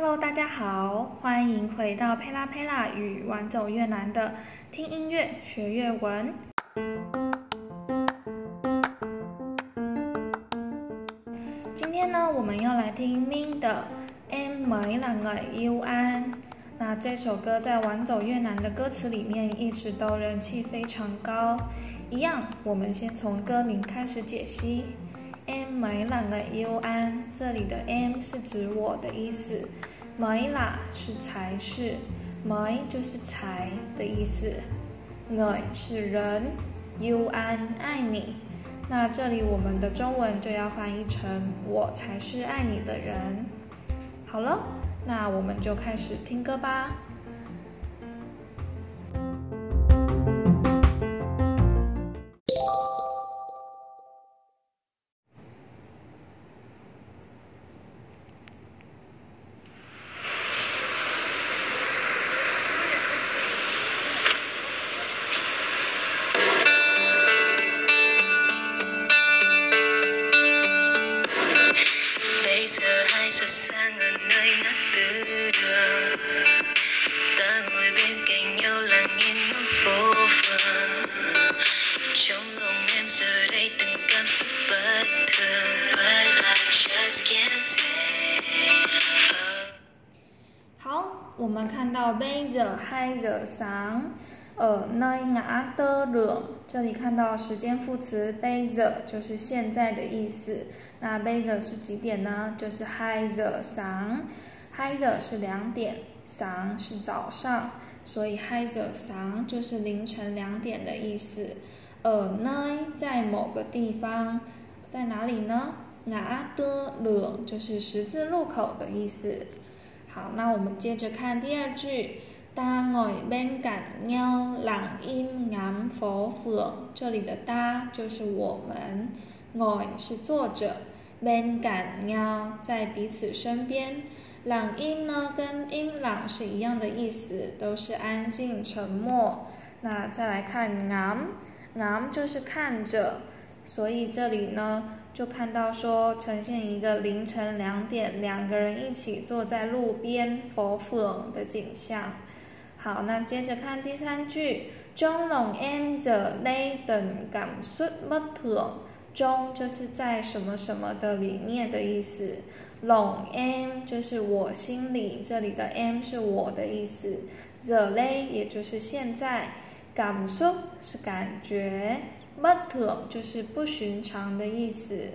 Hello，大家好，欢迎回到佩拉佩拉与玩走越南的听音乐学粤文。今天呢，我们要来听 Min 的《Em mới là người yêu anh》。那这首歌在玩走越南的歌词里面一直都人气非常高。一样，我们先从歌名开始解析。Em mới là người yêu An 这里的 M 是指我的意思，mới là 是才是，mới 就是才的意思 no 是人，yêu An 爱你。那这里我们的中文就要翻译成我才是爱你的人。好了，那我们就开始听歌吧。我们看到 bây giờ hai giờ sáng ở nơi ngã tư đường，这里看到时间副词 bây giờ 就是现在的意思。那 bây giờ 是几点呢？就是 hai giờ sáng。hai giờ 是两点，sun 是早上，所以 hai giờ sáng 就是凌晨两点的意思。呃 nine 在某个地方，在哪里呢？ngã tư đường 就是十字路口的意思。好，那我们接着看第二句。Ta ngồi bên cạnh nhau lặng im ngắm phố phường，这里的 ta 就是我们，ngồi 是作者，bên cạnh nhau 在彼此身边，lặng im 呢跟 im lặng 是一样的意思，都是安静沉默。那再来看 ngắm，ngắm 就是看着，所以这里呢就看到说呈现一个凌晨两点，两个人一起坐在路边 phố phường 的景象。好，那接着看第三句，中 lòng em giờ đây từng cảm xúc bất thường。中就是在什么什么的里面的意思笼 m 就是我心里，这里的 em 是我的意思，giờ đây 也就是现在感受是感觉，不特就是不寻常的意思。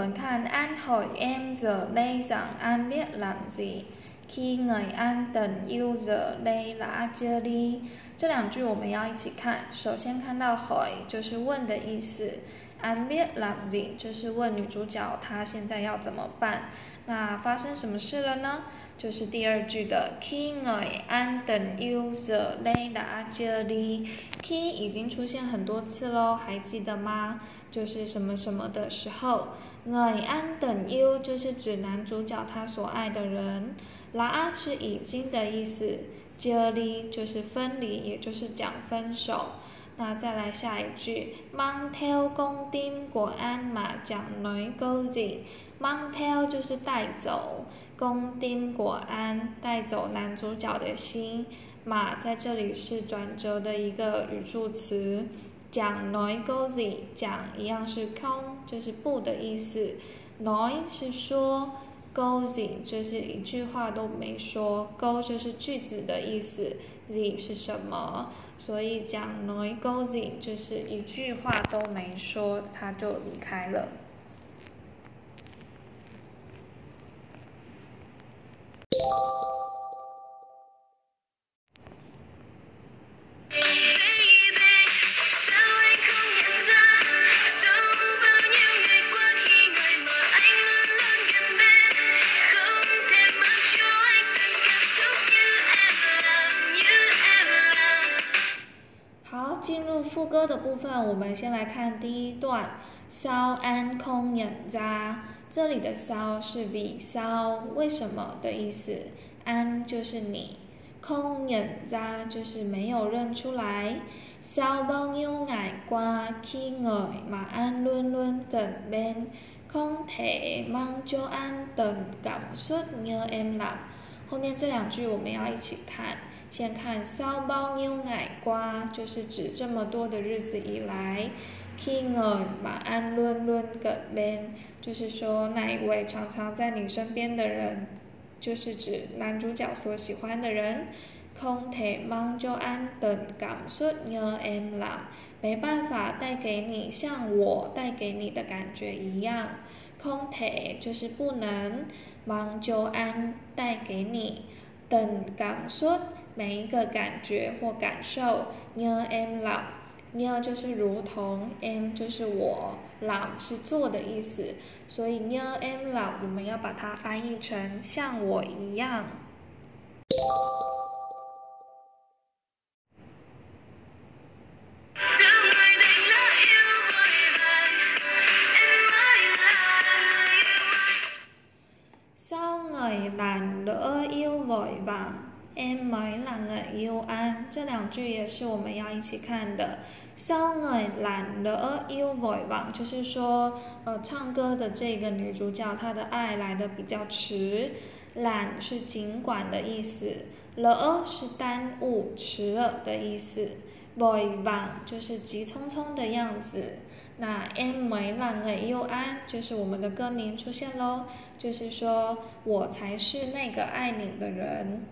好，这里我们看 An hỏi em giờ đây rằng An biết làm gì khi người An từng yêu giờ đây đã chia ly。这两句我们要一起看。首先看到 hỏi 就是问的意思，An biết làm gì 就是问女主角她现在要怎么办。那发生什么事了呢？就是第二句的，ki ngai An từng yêu giờ đây đã chia ly。key 已经出现很多次喽，还记得吗？就是什么什么的时候。người An từng yêu 就是指男主角他所爱的人，đã 是已经的意思，chia ly 就是分离，也就是讲分手。那再来下一句，mang theo con tim của An mà chẳng nói câu gì，mang theo 就是带走，con tim của An 带走男主角的心，马在这里是转折的一个语助词。讲 noi gozi 讲一样是空，就是不的意思。noi 是说，câu gì 就是一句话都没说 go 就是句子的意思 z 是什么？所以讲 nói câu gì 就是一句话都没说，他就离开了。的部分，我们先来看第一段。sao an 空眼渣，这里的 sao 是 vì sao 为什么的意思，an 就是你，空眼渣就是没有认出来。sao bao nhiêu ngày qua khi người mà an luôn luôn gần bên không thể mang cho an từng cảm xúc như em làm。后面这两句我们要一起看， 先看 sao bao nhiêu ngày qua 就是指这么多的日子以来。King 马安论论个 Ben，就是说那一位常常在你身边的人，就是指男主角所喜欢的人。空铁芒就安等感受呢 M 啦，没办法带给你像我带给你的感觉一样。空铁就是不能，芒就安带给你等感受每一个感觉或感受，near and love，near 就是如同，and 就是我，lao 是做的意思，所以 near and love 我们要把它翻译成像我一样。Em mới là người yêu anh，这两句也是我们要一起看的。sao người lạnh lỡ yêu vội vàng，就是说，呃，唱歌的这个女主角她的爱来的比较迟。懒是尽管的意思，lỡ 是耽误、迟了的意思。vội vàng 就是急匆匆的样子。那 em mới là người yêu anh 就是我们的歌名出现喽，就是说我才是那个爱你的人。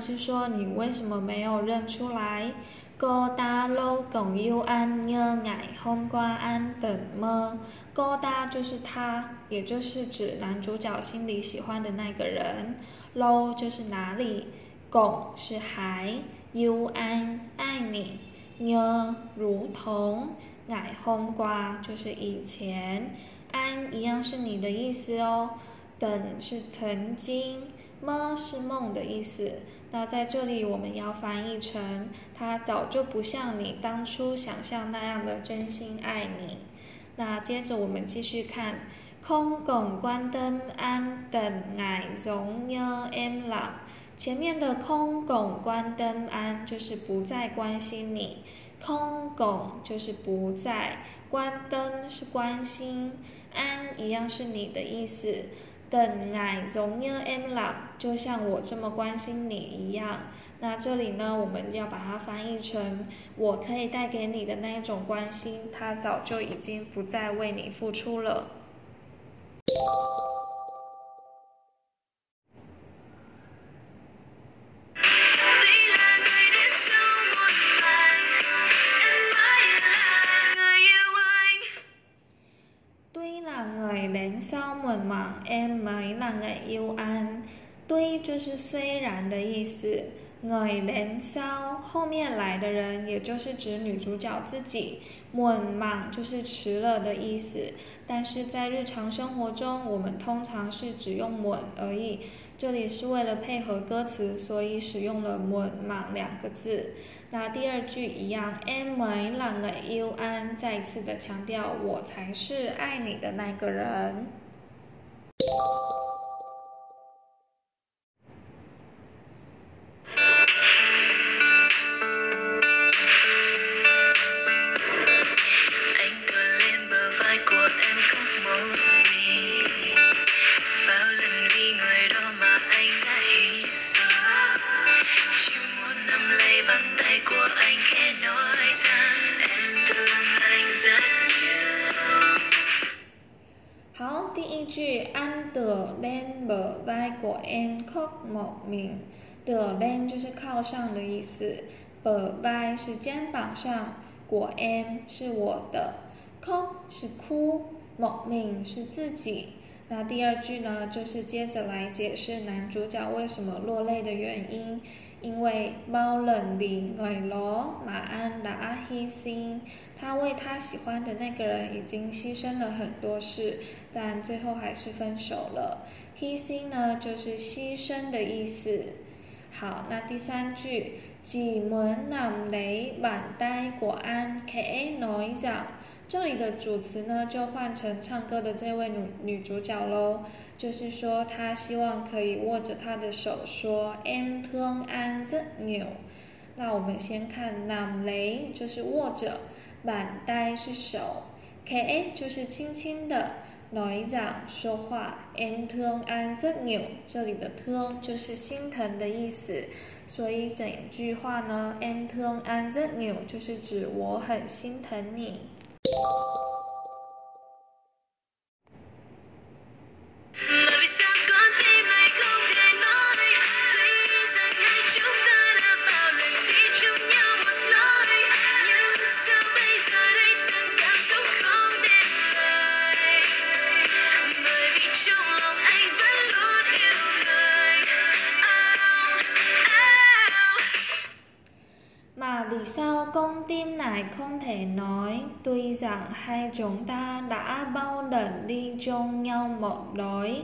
是说你为什么没有认出来？高大楼共有安 nhớ ngày hôm qua anh từng mơ。高大就是他，也就是指男主角心里喜欢的那个人。楼就是哪里，拱是还，yêu anh 爱你惊如同，ngày hôm qua 就是以前 an 一样是你的意思哦。等是曾经。么是梦的意思，那在这里我们要翻译成他早就不像你当初想象那样的真心爱你。那接着我们继续看，空拱关灯安等爱容 nhớ em l 前面的空拱关灯安就是不再关心你，空拱就是不在，关灯是关心，安一样是你的意思。等爱容易 M 啦，就像我这么关心你一样。那这里呢，我们要把它翻译成我可以带给你的那一种关心，他早就已经不再为你付出了。虽然的意思。người đến sau 后面来的人，也就是指女主角自己。muộn màng 就是迟了的意思，但是在日常生活中，我们通常是只用稳而已。这里是为了配合歌词，所以使用了 muộn màng 两个字。那第二句一样，em mới là người yêu anh，再一次的强调，我才是爱你的那个人。我 n c o 某命的 l n 就是靠上的意思 b b y 是肩膀上，果 n 是我的 c o 是哭，某名是自己。那第二句呢，就是接着来解释男主角为什么落泪的原因。因为猫冷零奶酪马安娜阿黑辛他为他喜欢的那个人已经牺牲了很多事但最后还是分手了。黑辛呢就是牺牲的意思。好那第三句挤门难离马呆果安 ka 挪一下这里的主词呢就换成唱歌的这位女女主角喽，就是说她希望可以握着他的手说 em thương anh rất nhiều。那我们先看 nằm lấy 就是握着，bàn tay 是手，khẽ 就是轻轻的。nói rằng 说话，em thương anh rất nhiều，这里的 thương 就是心疼的意思，所以整句话呢，em thương anh rất nhiều 就是指我很心疼你。you con tim này không thể nói Tuy rằng hai chúng ta đã bao lần đi chung nhau một lối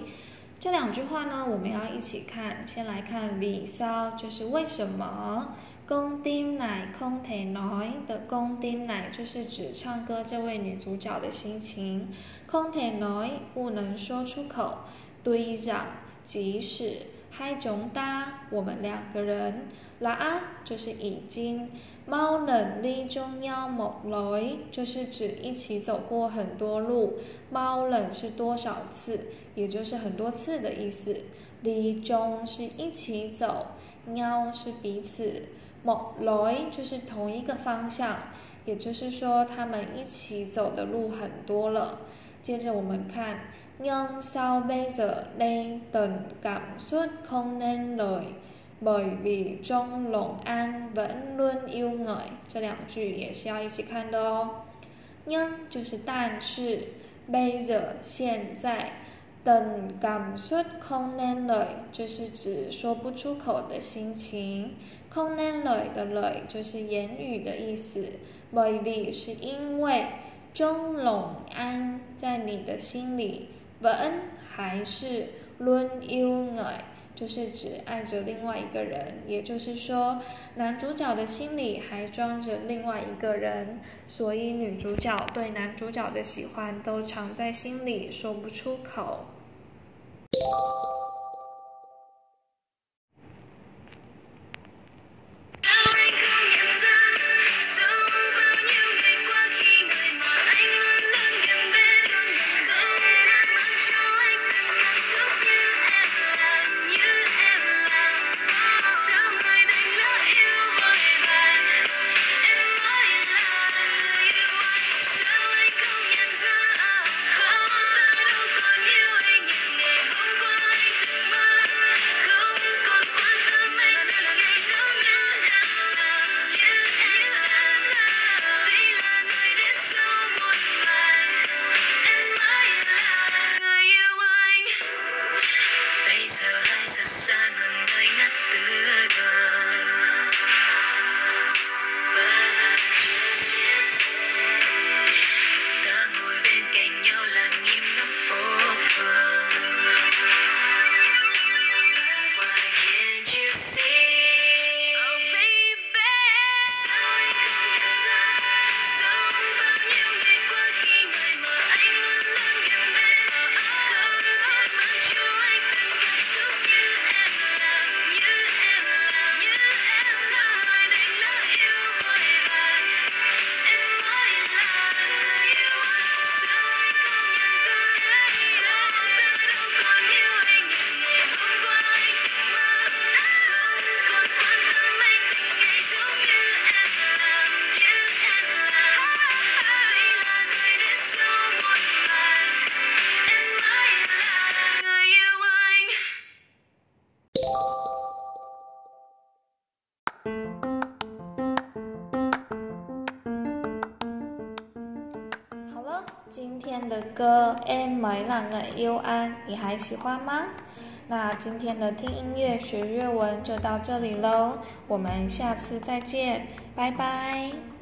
这两句话呢，我们要一起看。先来看 vì sao，就是为什么。公 tim 奶空 thể nói 的公 tim 奶就是指唱歌这位女主角的心情。空 thể nói 不能说出口。tuy rằng 即使。 Hai chúng ta 我们两个人。啦。啊就是已经。猫冷离中央某来就是指一起走过很多路，猫冷是多少次，也就是很多次的意思。离中是一起走，喵是彼此，某来就是同一个方向，也就是说他们一起走的路很多了。接着我们看 ，nhưng sao bây giờ đây tình cảm xúc không nên lời。bởi vì trong lòng anh vẫn luôn yêu người，这两句也是要一起看的哦。nhưng 就是但是bây giờ 现在等 cảm xúc không nên lời 就是指说不出口的心情，không nên lời 的 lời 就是言语的意思。bởi vì 是因为 trong lòng anh 在你的心里 vẫn 还是 luôn yêu người。就是指爱着另外一个人，也就是说，男主角的心里还装着另外一个人，所以女主角对男主角的喜欢都藏在心里，说不出口。的歌《Em mới là người yêu anh》，你还喜欢吗？那今天的听音乐学粤文就到这里喽，我们下次再见，拜拜。